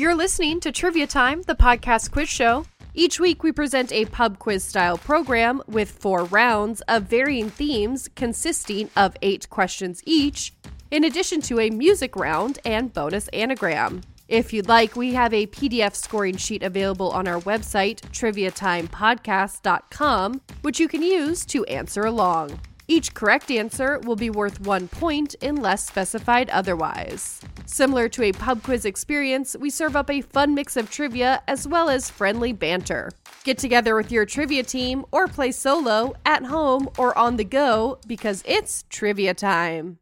You're listening to Trivia Time, the podcast quiz show. Each week, we present a pub quiz style program with four rounds of varying themes consisting of eight questions each, in addition to a music round and bonus anagram. If you'd like, we have a PDF scoring sheet available on our website, triviatimepodcast.com, which you can use to answer along. Each correct answer will be worth one point unless specified otherwise. Similar to a pub quiz experience, we serve up a fun mix of trivia as well as friendly banter. Get together with your trivia team or play solo, at home, or on the go because it's trivia time.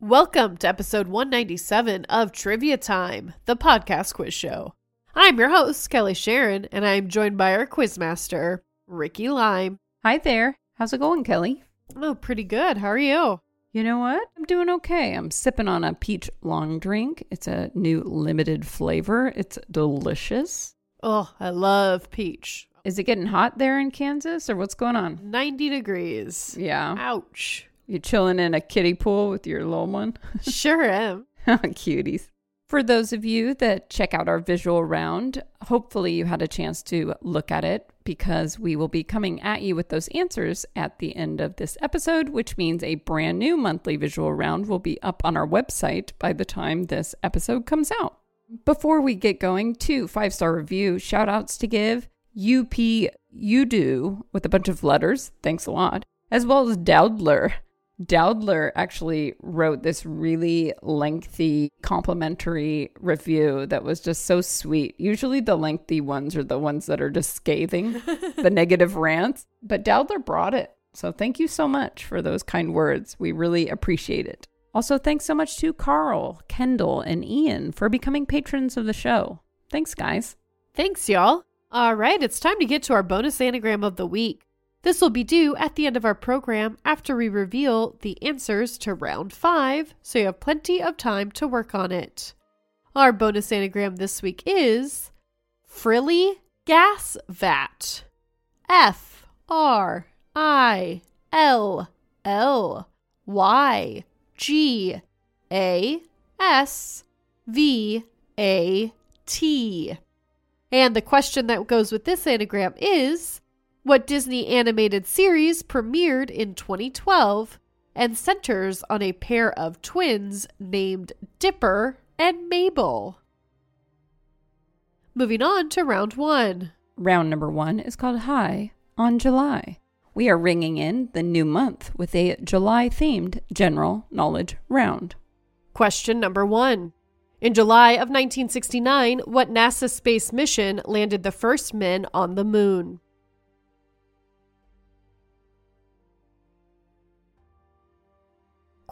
Welcome to episode 197 of Trivia Time, the podcast quiz show. I'm your host, Kelly Sharon, and I'm joined by our quizmaster, Ricky Lime. Hi there. How's it going, Kelly? Oh, pretty good. How are you? You know what? I'm doing okay. I'm sipping on a peach long drink. It's a new limited flavor. It's delicious. Oh, I love peach. Is it getting hot there in Kansas or what's going on? 90 degrees. Yeah. Ouch. You chilling in a kiddie pool with your little one? Sure am. Oh, cuties. For those of you that check out our visual round, hopefully you had a chance to look at it because we will be coming at you with those answers at the end of this episode, which means a brand new monthly visual round will be up on our website by the time this episode comes out. Before we get going, two five star review shout outs to give UP You Do with a bunch of letters, thanks a lot, as well as Dowdler. Dowdler actually wrote this really lengthy complimentary review that was just so sweet. Usually the lengthy ones are the ones that are just scathing, the negative rants, but Dowdler brought it. So thank you so much for those kind words. We really appreciate it. Also, thanks so much to Carl, Kendall, and Ian for becoming patrons of the show. Thanks, guys. Thanks, y'all. All right, it's time to get to our bonus anagram of the week. This will be due at the end of our program after we reveal the answers to round five, so you have plenty of time to work on it. Our bonus anagram this week is Frilly Gas Vat. F R I L L Y G A S V A T. And the question that goes with this anagram is what Disney animated series premiered in 2012 and centers on a pair of twins named Dipper and Mabel. Moving on to round one. Round number one is called High on July. We are ringing in the new month with a July themed general knowledge round. Question number one. In July of 1969, what NASA space mission landed the first men on the moon?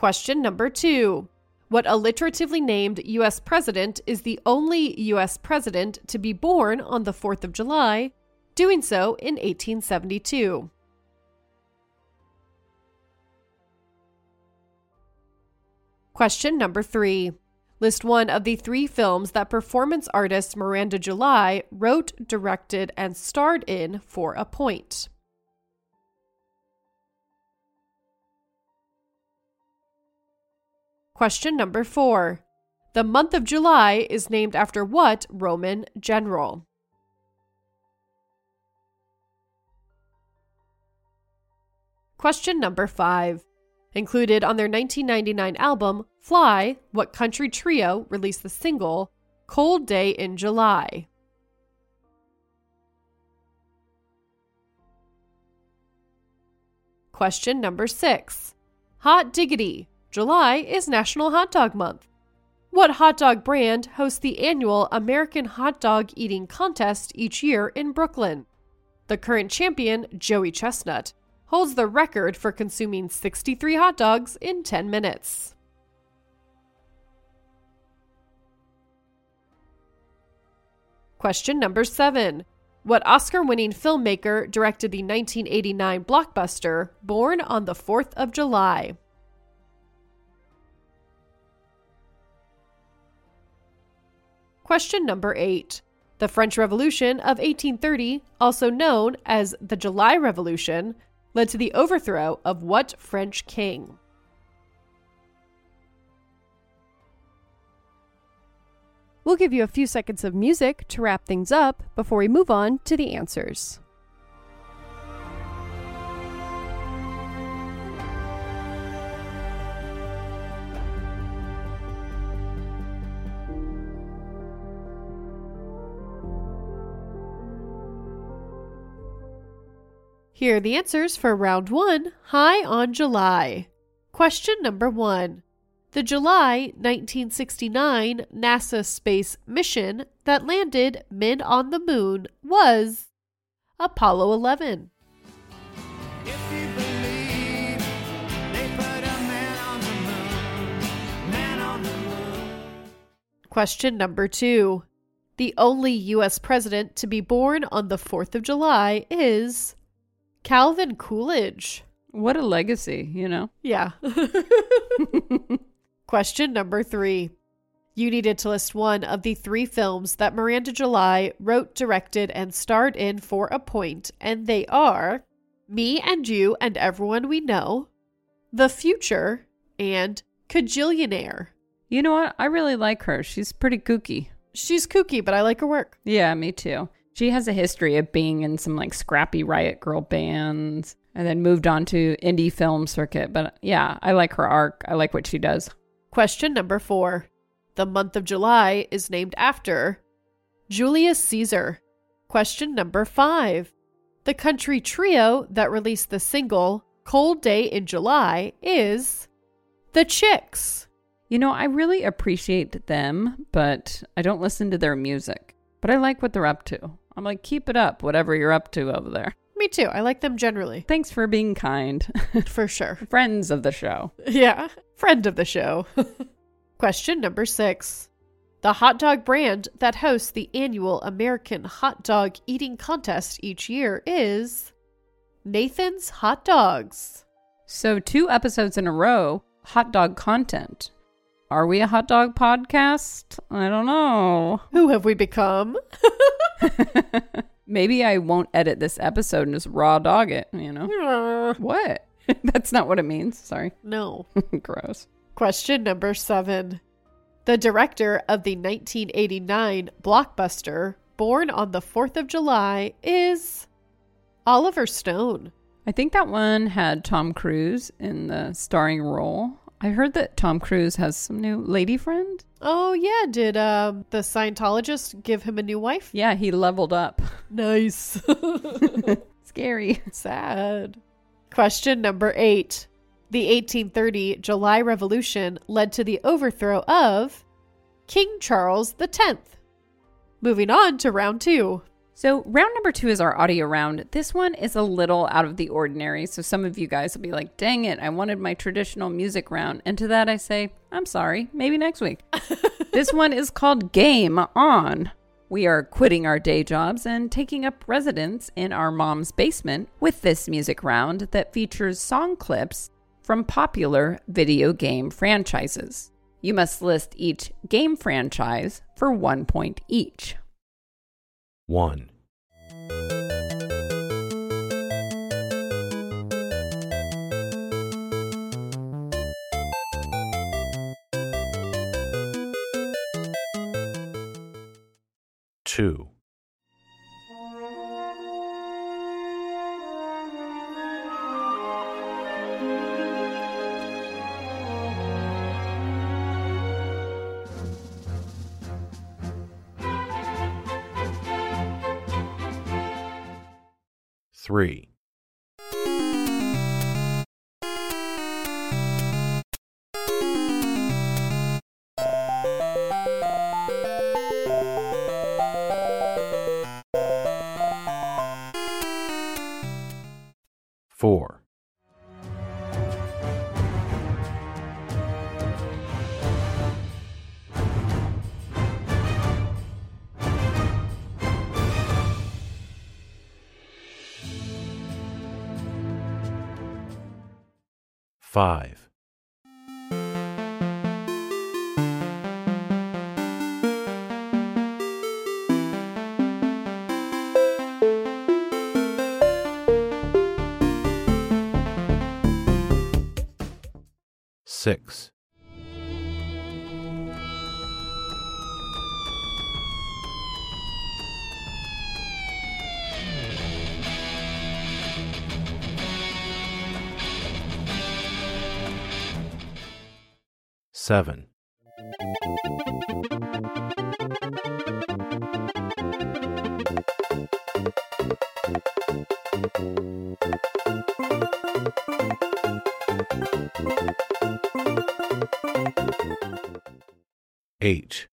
Question number two. What alliteratively named U.S. president is the only U.S. president to be born on the 4th of July, doing so in 1872? Question number three. List one of the three films that performance artist Miranda July wrote, directed, and starred in for a point. Question number four. The month of July is named after what Roman general? Question number five. Included on their 1999 album, Fly, what country trio released the single Cold Day in July? Question number six. Hot Diggity, July is National Hot Dog Month. What hot dog brand hosts the annual American Hot Dog Eating Contest each year in Brooklyn? The current champion, Joey Chestnut, holds the record for consuming 63 hot dogs in 10 minutes. Question number seven. What Oscar winning filmmaker directed the 1989 blockbuster Born on the 4th of July? Question number eight. The French Revolution of 1830, also known as the July Revolution, led to the overthrow of what French king? We'll give you a few seconds of music to wrap things up before we move on to the answers. Here are the answers for round one High on July. Question number one. The July 1969 NASA space mission that landed men on the moon was Apollo 11. Believe they put a man on the moon, man on the moon. Question number two. The only U.S. president to be born on the 4th of July is Calvin Coolidge. What a legacy, you know? Yeah. Question number three. You needed to list one of the three films that Miranda July wrote, directed, and starred in for a point, and they are Me and You and Everyone We Know, The Future, and Kajillionaire. You know what? I really like her. She's pretty kooky. She's kooky, but I like her work. Yeah, me too. She has a history of being in some like scrappy riot girl bands and then moved on to indie film circuit. But yeah, I like her arc. I like what she does. Question number four. The month of July is named after Julius Caesar. Question number five. The country trio that released the single Cold Day in July is The Chicks. You know, I really appreciate them, but I don't listen to their music. But I like what they're up to. I'm like, keep it up, whatever you're up to over there. Me too. I like them generally. Thanks for being kind. For sure. Friends of the show. Yeah. Friend of the show. Question number six. The hot dog brand that hosts the annual American Hot Dog Eating Contest each year is Nathan's Hot Dogs. So, two episodes in a row, hot dog content. Are we a hot dog podcast? I don't know. Who have we become? Maybe I won't edit this episode and just raw dog it, you know? What? That's not what it means. Sorry. no. Gross. Question number seven. The director of the 1989 blockbuster Born on the 4th of July is Oliver Stone. I think that one had Tom Cruise in the starring role. I heard that Tom Cruise has some new lady friend. Oh, yeah. Did um, the Scientologist give him a new wife? Yeah, he leveled up. Nice. Scary. Sad. Question number eight. The 1830 July Revolution led to the overthrow of King Charles X. Moving on to round two. So, round number two is our audio round. This one is a little out of the ordinary. So, some of you guys will be like, dang it, I wanted my traditional music round. And to that, I say, I'm sorry, maybe next week. this one is called Game On. We are quitting our day jobs and taking up residence in our mom's basement with this music round that features song clips from popular video game franchises. You must list each game franchise for one point each. 1, 2, 3, 7. 8.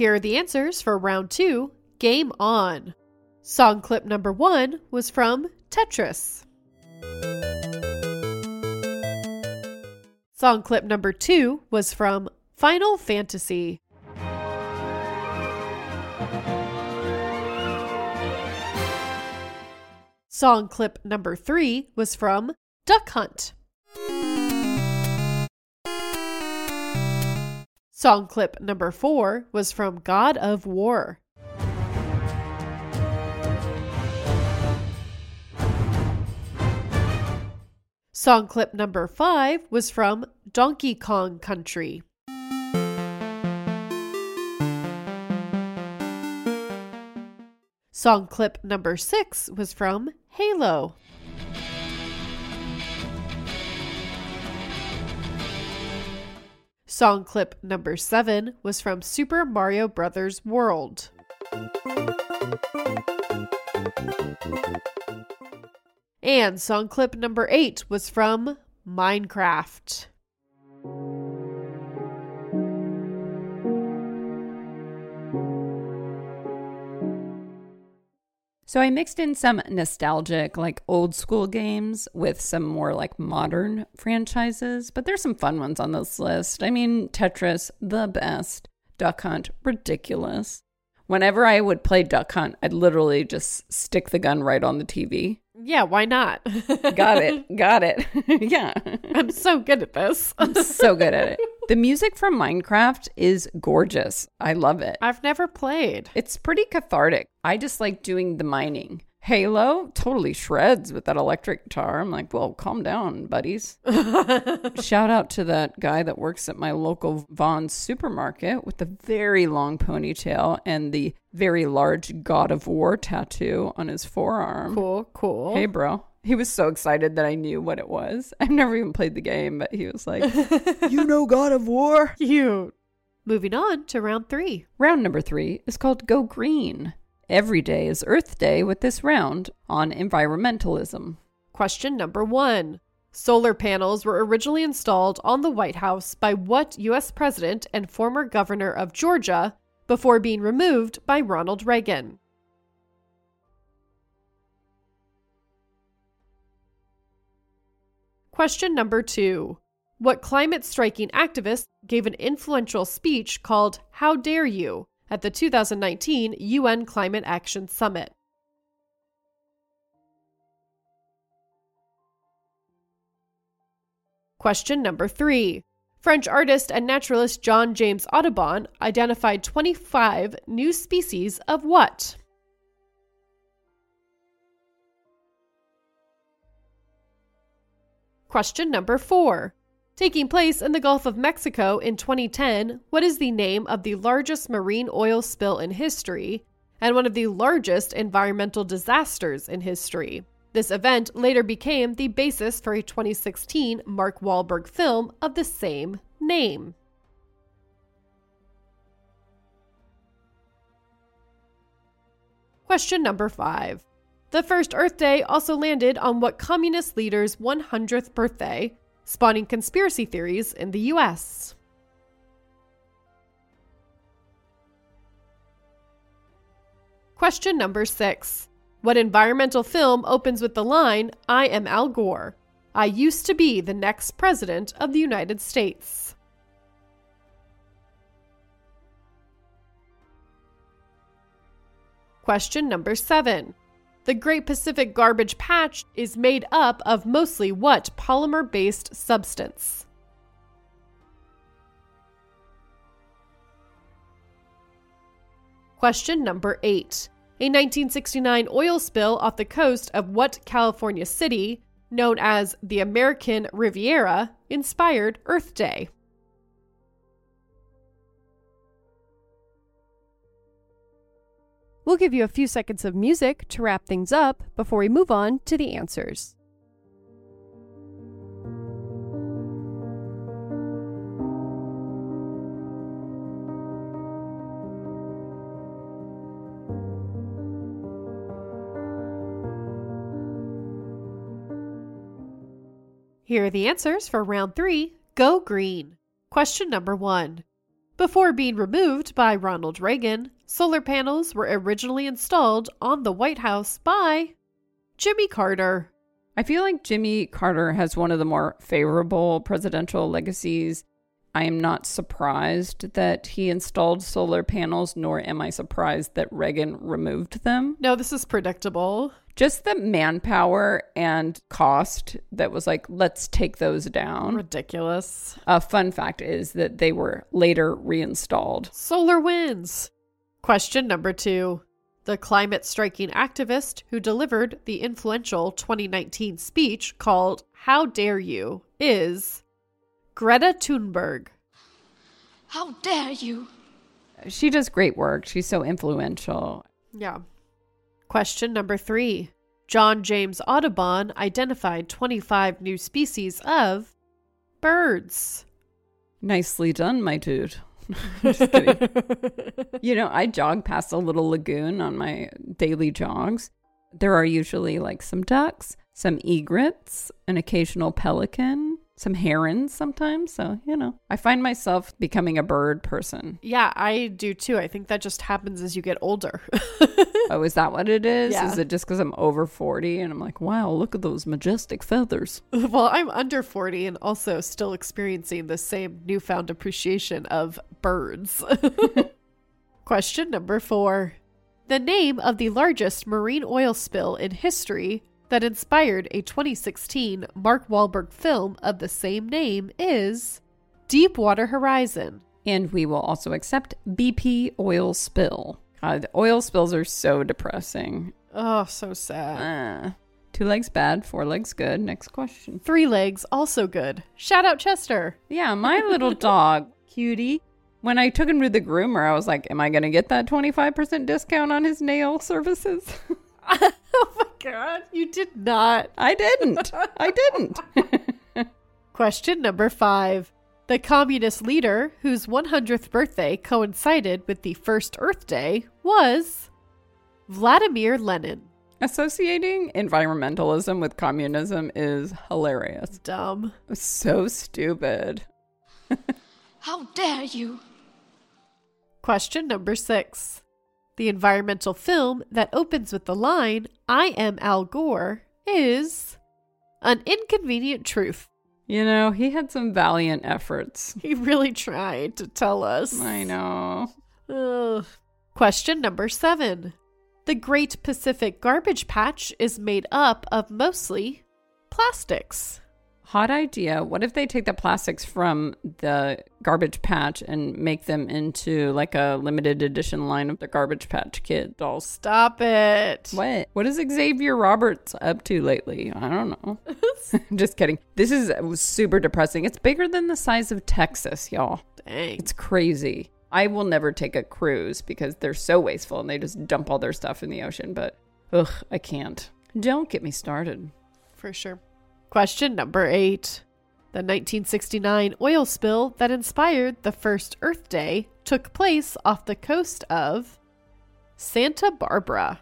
'Here are the answers for round two. Game on. Song clip number one was from Tetris. Song clip number two was from Final Fantasy. Song clip number three was from Duck Hunt. Song clip number four was from God of War. Song clip number five was from Donkey Kong Country. Song clip number six was from Halo. Song clip number seven was from Super Mario Brothers World. And song clip number eight was from Minecraft. So I mixed in some nostalgic, like old school games with some more like modern franchises, but there's some fun ones on this list. I mean, Tetris, the best. Duck Hunt, ridiculous. Whenever I would play Duck Hunt, I'd literally just stick the gun right on the TV. Yeah, why not? Got it. Got it. yeah. I'm so good at this. I'm so good at it. The music from Minecraft is gorgeous. I love it. I've never played. It's pretty cathartic. I just like doing the mining. Halo totally shreds with that electric guitar. I'm like, well, calm down, buddies. Shout out to that guy that works at my local Vons supermarket with the very long ponytail and the very large God of War tattoo on his forearm. Cool, cool. Hey, bro. He was so excited that I knew what it was. I've never even played the game, but he was like, You know God of War? Cute. Moving on to round three. Round number three is called Go Green. Every day is Earth Day with this round on environmentalism. Question number one. Solar panels were originally installed on the White House by what U.S. president and former governor of Georgia before being removed by Ronald Reagan? Question number two. What climate striking activist gave an influential speech called How Dare You at the 2019 UN Climate Action Summit? Question number three. French artist and naturalist John James Audubon identified 25 new species of what? Question number four. Taking place in the Gulf of Mexico in 2010, what is the name of the largest marine oil spill in history and one of the largest environmental disasters in history? This event later became the basis for a 2016 Mark Wahlberg film of the same name. Question number five. The first Earth Day also landed on what communist leader's 100th birthday, spawning conspiracy theories in the US. Question number six. What environmental film opens with the line, I am Al Gore? I used to be the next president of the United States. Question number seven. The Great Pacific Garbage Patch is made up of mostly what polymer based substance? Question number eight. A 1969 oil spill off the coast of what California city, known as the American Riviera, inspired Earth Day? We'll give you a few seconds of music to wrap things up before we move on to the answers. Here are the answers for round three Go Green. Question number one. Before being removed by Ronald Reagan, solar panels were originally installed on the White House by Jimmy Carter. I feel like Jimmy Carter has one of the more favorable presidential legacies. I am not surprised that he installed solar panels, nor am I surprised that Reagan removed them. No, this is predictable. Just the manpower and cost that was like, let's take those down. Ridiculous. A fun fact is that they were later reinstalled. Solar winds. Question number two. The climate striking activist who delivered the influential 2019 speech called How Dare You is Greta Thunberg. How dare you! She does great work. She's so influential. Yeah. Question number three. John James Audubon identified 25 new species of birds. Nicely done, my dude. Just kidding. you know, I jog past a little lagoon on my daily jogs. There are usually like some ducks, some egrets, an occasional pelican, some herons sometimes. So, you know, I find myself becoming a bird person. Yeah, I do too. I think that just happens as you get older. Oh, is that what it is? Yeah. Is it just because I'm over 40 and I'm like, wow, look at those majestic feathers? well, I'm under 40 and also still experiencing the same newfound appreciation of birds. Question number four. The name of the largest marine oil spill in history that inspired a 2016 Mark Wahlberg film of the same name is Deepwater Horizon. And we will also accept BP oil spill. God, oil spills are so depressing. Oh, so sad. Uh, two legs bad, four legs good. Next question. Three legs, also good. Shout out Chester. Yeah, my little dog, cutie. When I took him to the groomer, I was like, am I going to get that 25% discount on his nail services? oh my god, you did not. I didn't. I didn't. Question number five. The communist leader, whose 100th birthday coincided with the first Earth Day, was Vladimir Lenin. Associating environmentalism with communism is hilarious. Dumb. So stupid. How dare you! Question number six. The environmental film that opens with the line, I am Al Gore, is An Inconvenient Truth. You know, he had some valiant efforts. He really tried to tell us. I know. Ugh. Question number seven. The Great Pacific Garbage Patch is made up of mostly plastics. Hot idea. What if they take the plastics from the garbage patch and make them into like a limited edition line of the Garbage Patch Kid dolls? Stop it. What? What is Xavier Roberts up to lately? I don't know. Just kidding. This is uh, super depressing. It's bigger than the size of Texas, y'all. Dang. It's crazy. I will never take a cruise because they're so wasteful and they just dump all their stuff in the ocean, but ugh, I can't. Don't get me started. For sure. Question number eight. The 1969 oil spill that inspired the first Earth Day took place off the coast of Santa Barbara.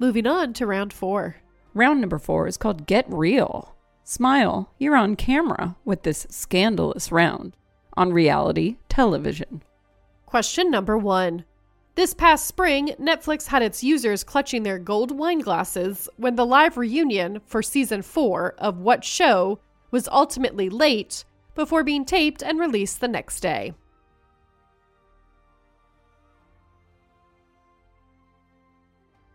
Moving on to round four. Round number four is called Get Real. Smile, you're on camera with this scandalous round on reality television. Question number one. This past spring, Netflix had its users clutching their gold wine glasses when the live reunion for season four of What Show was ultimately late before being taped and released the next day.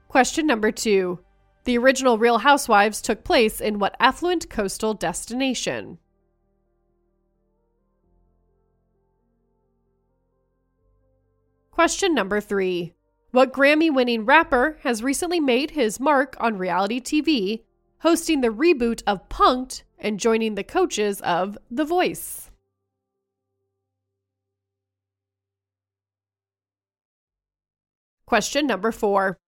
Question number two. The original Real Housewives took place in what affluent coastal destination? Question number three. What Grammy winning rapper has recently made his mark on reality TV, hosting the reboot of Punk'd and joining the coaches of The Voice? Question number four.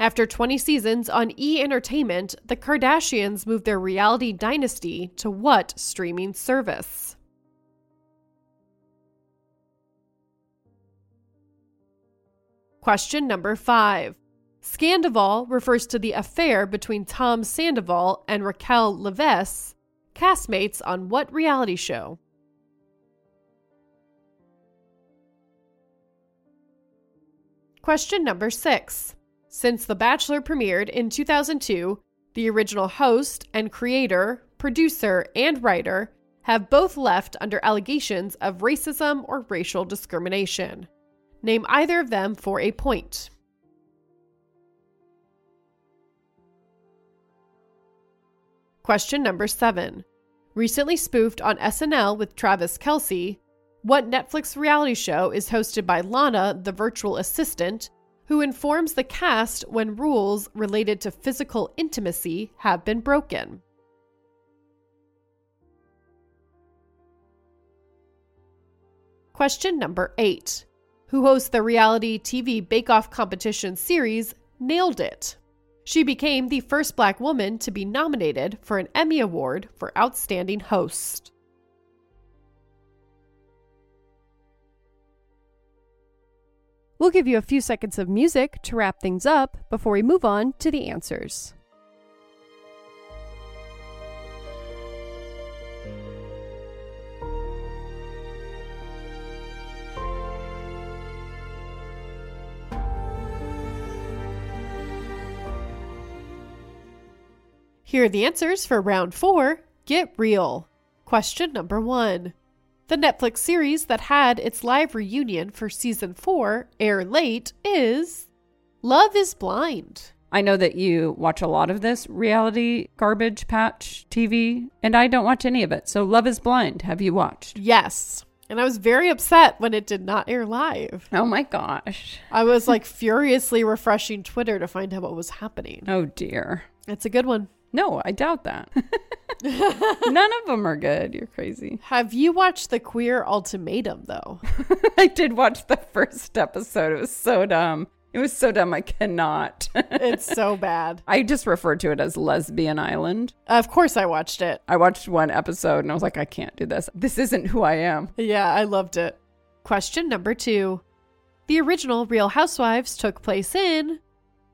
After 20 seasons on E Entertainment, the Kardashians moved their reality dynasty to what streaming service? Question number five. Scandoval refers to the affair between Tom Sandoval and Raquel Leviss, castmates on what reality show? Question number six. Since The Bachelor premiered in 2002, the original host and creator, producer, and writer have both left under allegations of racism or racial discrimination. Name either of them for a point. Question number seven. Recently spoofed on SNL with Travis Kelce, what Netflix reality show is hosted by Lana, the virtual assistant, who informs the cast when rules related to physical intimacy have been broken? Question number eight. Who hosts the reality TV Bake Off competition series Nailed It? She became the first black woman to be nominated for an Emmy Award for Outstanding Host. We'll give you a few seconds of music to wrap things up before we move on to the answers. Here are the answers for round four Get Real. Question number one. The Netflix series that had its live reunion for season four air late is Love is Blind. I know that you watch a lot of this reality garbage patch TV, and I don't watch any of it. So, Love is Blind, have you watched? Yes. And I was very upset when it did not air live. Oh my gosh. I was like furiously refreshing Twitter to find out what was happening. Oh dear. It's a good one. No, I doubt that. None of them are good. You're crazy. Have you watched The Queer Ultimatum, though? I did watch the first episode. It was so dumb. It was so dumb. I cannot. It's so bad. I just referred to it as Lesbian Island. Of course, I watched it. I watched one episode and I was like, I can't do this. This isn't who I am. Yeah, I loved it. Question number two The original Real Housewives took place in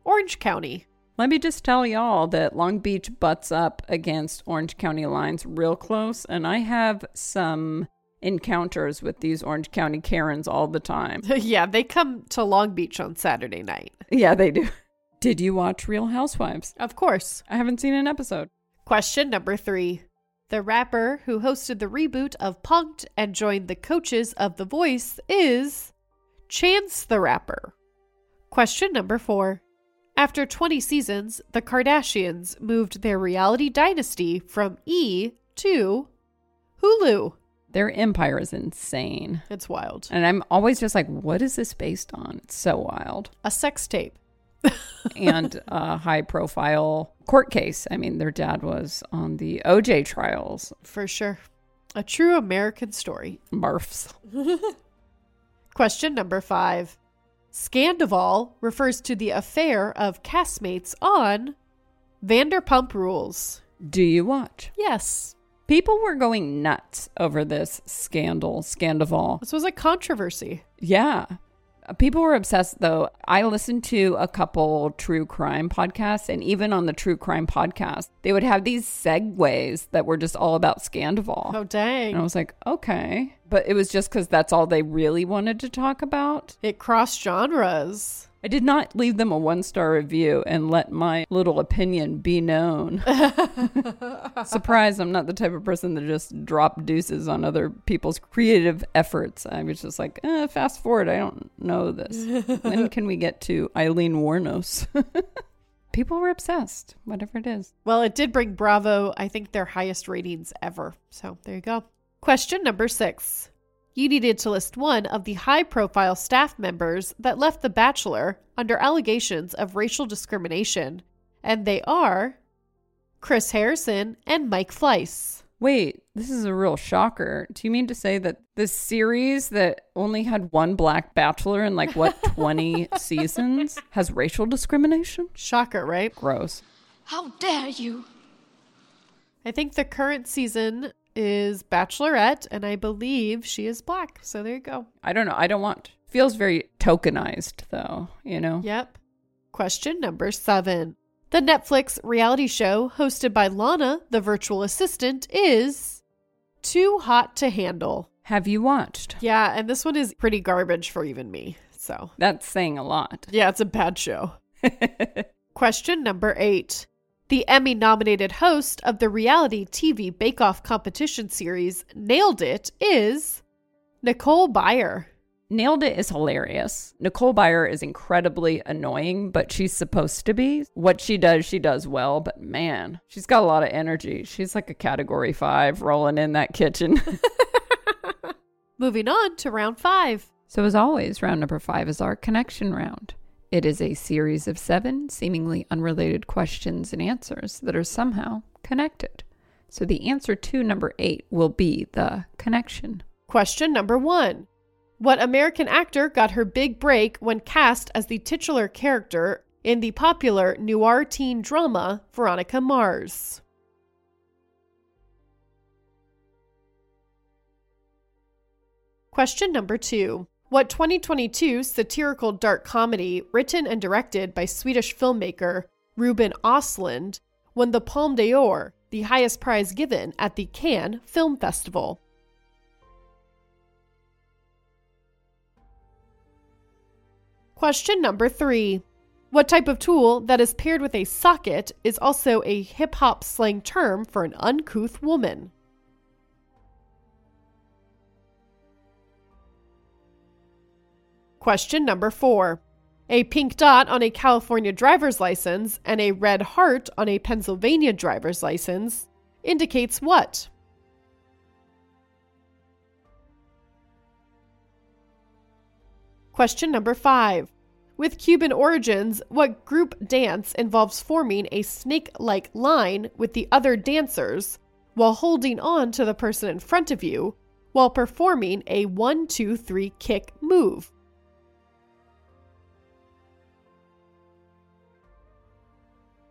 Orange County. Let me just tell y'all that Long Beach butts up against Orange County lines real close, and I have some encounters with these Orange County Karens all the time. yeah, they come to Long Beach on Saturday night. Yeah, they do. Did you watch Real Housewives? Of course. I haven't seen an episode. Question number three. The rapper who hosted the reboot of Punk'd and joined the coaches of The Voice is Chance the Rapper. Question number four. After 20 seasons, the Kardashians moved their reality dynasty from E to Hulu. Their empire is insane. It's wild. And I'm always just like, what is this based on? It's so wild. A sex tape. and a high profile court case. I mean, their dad was on the OJ trials. For sure. A true American story. Barfs. Question number five. Scandoval refers to the affair of castmates on Vanderpump Rules. Do you watch? Yes, People were going nuts over this scandal, Scandoval. this was a controversy. Yeah. People were obsessed though. I listened to a couple true crime podcasts, and even on the true crime podcast, they would have these segues that were just all about Scandoval. Oh, dang. And I was like, okay. But it was just because that's all they really wanted to talk about. It crossed genres. I did not leave them a one star review and let my little opinion be known. Surprise, I'm not the type of person that just drop deuces on other people's creative efforts. I was just like, eh, fast forward, I don't know this. when can we get to Aileen Wuornos? People were obsessed, whatever it is. Well, it did bring Bravo, I think, their highest ratings ever. So there you go. Question number six. You needed to list one of the high profile staff members that left The Bachelor under allegations of racial discrimination, and they are Chris Harrison, and Mike Fleiss. Wait, this is a real shocker. Do you mean to say that this series that only had one black bachelor in like what 20 seasons has racial discrimination? Shocker, right? Gross. How dare you? I think the current season is Bachelorette, and I believe she is black. So there you go. I don't know. I don't want. Feels very tokenized though, you know. Yep. Question number seven. The Netflix reality show hosted by Lana, the virtual assistant, is Too Hot to Handle. Have you watched? Yeah, and this one is pretty garbage for even me. So, That's saying a lot. yeah, it's a bad show. Question number eight. The Emmy nominated host of the reality TV Bake Off competition series Nailed It is Nicole Byer. Nailed it is hilarious. Nicole Byer is incredibly annoying, but she's supposed to be. What she does, she does well, but man, she's got a lot of energy. She's like a category five rolling in that kitchen. Moving on to round five. so, as always, round number five is our connection round. It is a series of seven seemingly unrelated questions and answers that are somehow connected. So, the answer to number eight will be the connection. Question number one What American actor got her big break when cast as the titular character in the popular noir teen drama Veronica Mars? Question number two What 2022 satirical dark comedy, written and directed by Swedish filmmaker Ruben Östlund, won the Palme d'Or, the highest prize given at the Cannes Film Festival? Question number three. What type of tool that is paired with a socket is also a hip hop slang term for an uncouth woman? Question number four. A pink dot on a California driver's license and a red heart on a Pennsylvania driver's license indicates what? Question number five. With Cuban origins, what group dance involves forming a snake like line with the other dancers while holding on to the person in front of you while performing a one, two, three kick move?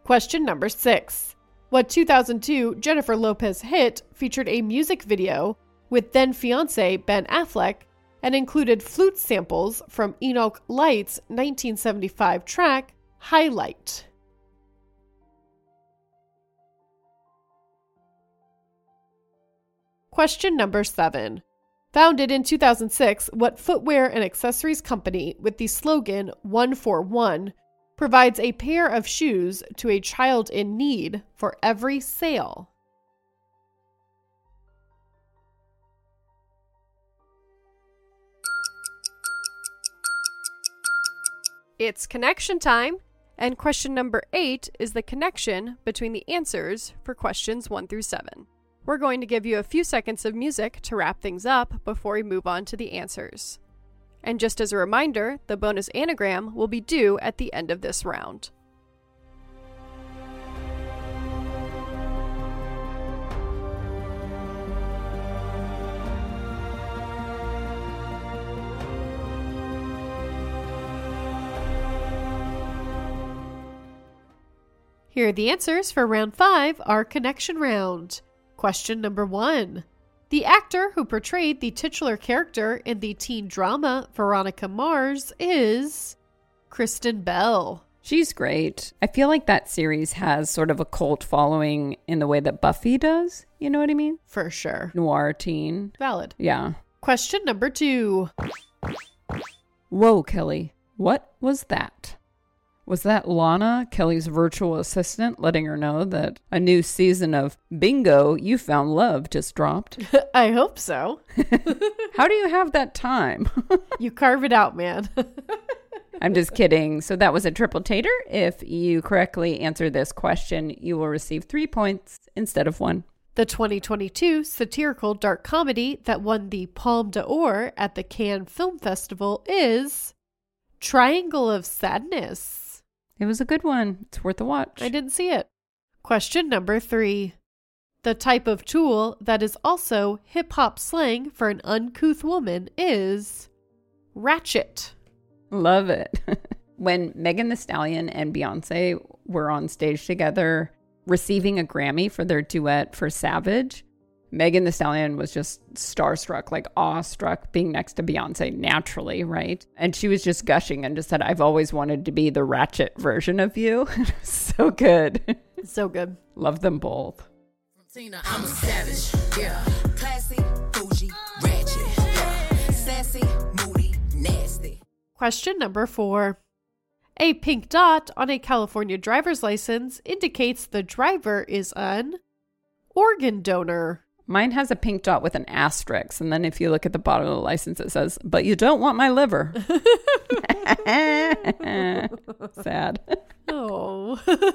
Question number six. What 2002 Jennifer Lopez hit featured a music video with then fiance Ben Affleck and included flute samples from Enoch Light's 1975 track Highlight. Question number seven. Founded in 2006, what footwear and accessories company with the slogan One for One provides a pair of shoes to a child in need for every sale? It's connection time, and question number eight is the connection between the answers for questions one through seven. We're going to give you a few seconds of music to wrap things up before we move on to the answers. And just as a reminder, the bonus anagram will be due at the end of this round. Here are the answers for round five, our connection round. Question number one. The actor who portrayed the titular character in the teen drama Veronica Mars is Kristen Bell. She's great. I feel like that series has sort of a cult following in the way that Buffy does. You know what I mean? For sure. Noir teen. Valid. Yeah. Question number two. Whoa, Kelly. What was that? Was that Lana, Kelly's virtual assistant, letting her know that a new season of Bingo, You Found Love just dropped? I hope so. How do you have that time? You carve it out, man. I'm just kidding. So that was a triple tater. If you correctly answer this question, you will receive three points instead of one. the 2022 satirical dark comedy that won the Palme d'Or at the Cannes Film Festival is Triangle of Sadness. It was a good one. It's worth a watch. I didn't see it. Question number three. The type of tool that is also hip hop slang for an uncouth woman is ratchet. Love it. when Megan Thee Stallion and Beyonce were on stage together receiving a Grammy for their duet for Savage, Megan Thee Stallion was just starstruck, like awestruck being next to Beyonce naturally, right? And she was just gushing and just said, I've always wanted to be the ratchet version of you. so good. So good. Love them both. Tina, I'm a savage, yeah. Classy, bougie, ratchet, yeah. Sassy, moody, nasty. Question number four. A pink dot on a California driver's license indicates the driver is an organ donor. Mine has a pink dot with an asterisk. And then if you look at the bottom of the license, it says, But you don't want my liver. Sad. Oh.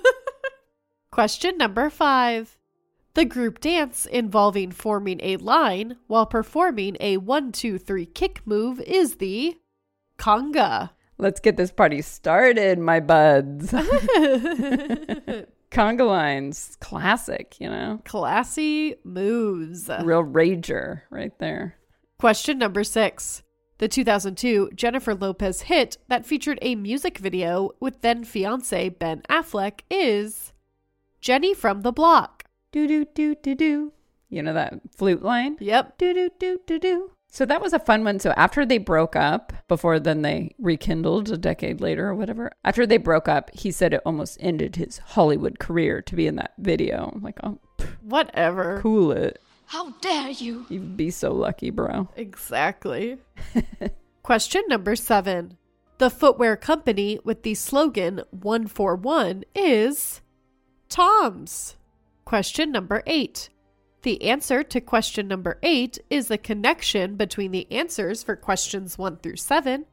Question number five. The group dance involving forming a line while performing a one, two, three kick move is the conga. Let's get this party started, my buds. Conga lines, classic, you know? Classy moves. Real rager right there. Question number six. The 2002 Jennifer Lopez hit that featured a music video with then fiance Ben Affleck is Jenny from the Block. Do do do do do. You know that flute line? Yep. Do do do do do. So that was a fun one. So after they broke up, before then they rekindled a decade later or whatever. After they broke up, he said it almost ended his Hollywood career to be in that video. I'm like, oh, Whatever. cool it. How dare you? You'd be so lucky, bro. Exactly. Question number seven. The footwear company with the slogan 141 is Tom's. Question number eight. The answer to question number eight is the connection between the answers for questions one through seven.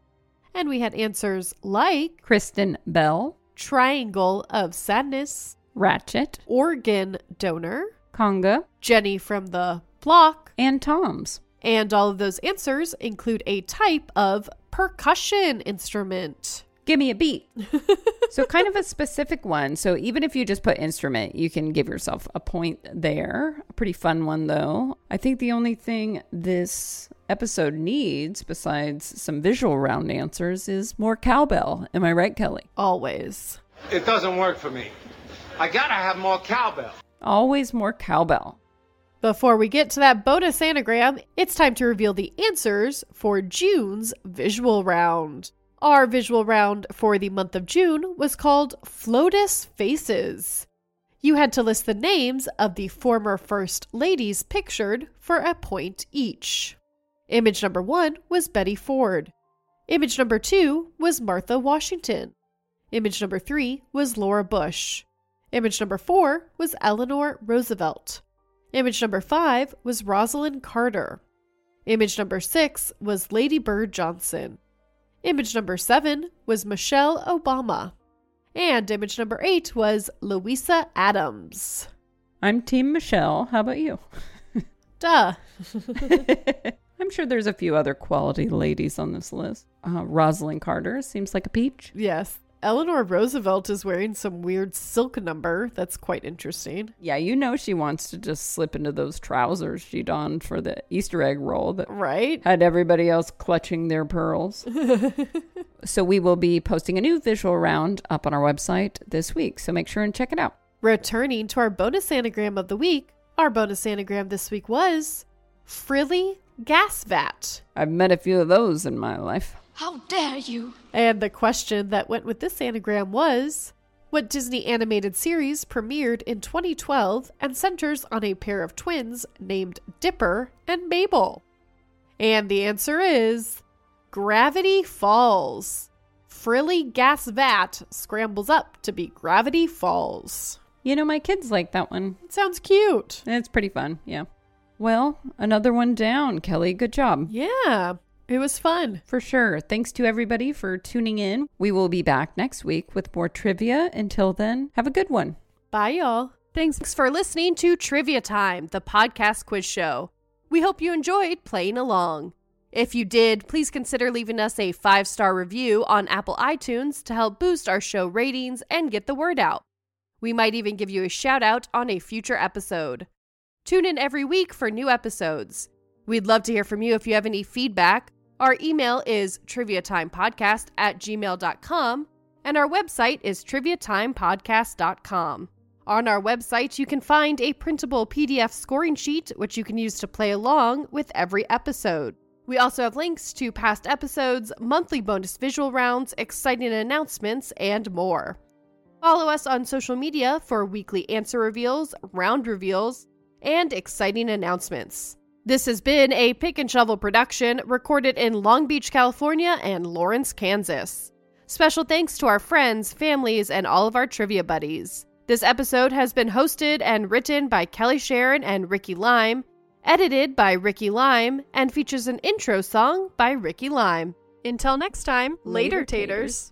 And we had answers like Kristen Bell, triangle of sadness, Ratchet, organ donor, Conga, Jenny from the block, and Tom's. and all of those answers include a type of percussion instrument. Give me a beat. so, kind of a specific one. So, even if you just put instrument, you can give yourself a point there. A pretty fun one, though. I think the only thing this episode needs, besides some visual round answers, is more cowbell. Am I right, Kelly? Always. It doesn't work for me. I gotta have more cowbell. Always more cowbell. Before we get to that bonus anagram, it's time to reveal the answers for June's visual round. Our visual round for the month of June was called Flotus Faces. You had to list the names of the former First Ladies pictured for a point each. Image number one was Betty Ford. Image number two was Martha Washington. Image number three was Laura Bush. Image number four was Eleanor Roosevelt. Image number five was Rosalynn Carter. Image number six was Lady Bird Johnson. Image number seven was Michelle Obama. And image number eight was Louisa Adams. I'm Team Michelle. How about you? Duh. I'm sure there's a few other quality ladies on this list. Uh, Rosalynn Carter seems like a peach. Yes. Eleanor Roosevelt is wearing some weird silk number that's quite interesting. Yeah, you know she wants to just slip into those trousers she donned for the Easter egg roll that Right? had everybody else clutching their pearls. so we will be posting a new visual round up on our website this week. So make sure and check it out. Returning to our bonus anagram of the week, our bonus anagram this week was Frilly Gas Vat. I've met a few of those in my life. How dare you? And the question that went with this anagram was What Disney animated series premiered in 2012 and centers on a pair of twins named Dipper and Mabel? And the answer is Gravity Falls. Frilly Gas Vat scrambles up to be Gravity Falls. You know, my kids like that one. It sounds cute. It's pretty fun. Yeah. Well, another one down, Kelly. Good job. Yeah, it was fun. For sure. Thanks to everybody for tuning in. We will be back next week with more trivia. Until then, have a good one. Bye, y'all. Thanks for listening to Trivia Time, the podcast quiz show. We hope you enjoyed playing along. If you did, please consider leaving us a five star review on Apple iTunes to help boost our show ratings and get the word out. We might even give you a shout out on a future episode. Tune in every week for new episodes. We'd love to hear from you if you have any feedback. Our email is triviatimepodcast at gmail.com, and our website is triviatimepodcast.com. On our website, you can find a printable PDF scoring sheet, which you can use to play along with every episode. We also have links to past episodes, monthly bonus visual rounds, exciting announcements, and more. Follow us on social media for weekly answer reveals, round reveals, and exciting announcements. This has been a Pick and Shovel production recorded in Long Beach, California and Lawrence, Kansas. Special thanks to our friends, families, and all of our trivia buddies. This episode has been hosted and written by Kelly Sharon and Ricky Lime, edited by Ricky Lime, and features an intro song by Ricky Lime. Until next time, later, Later, taters. taters.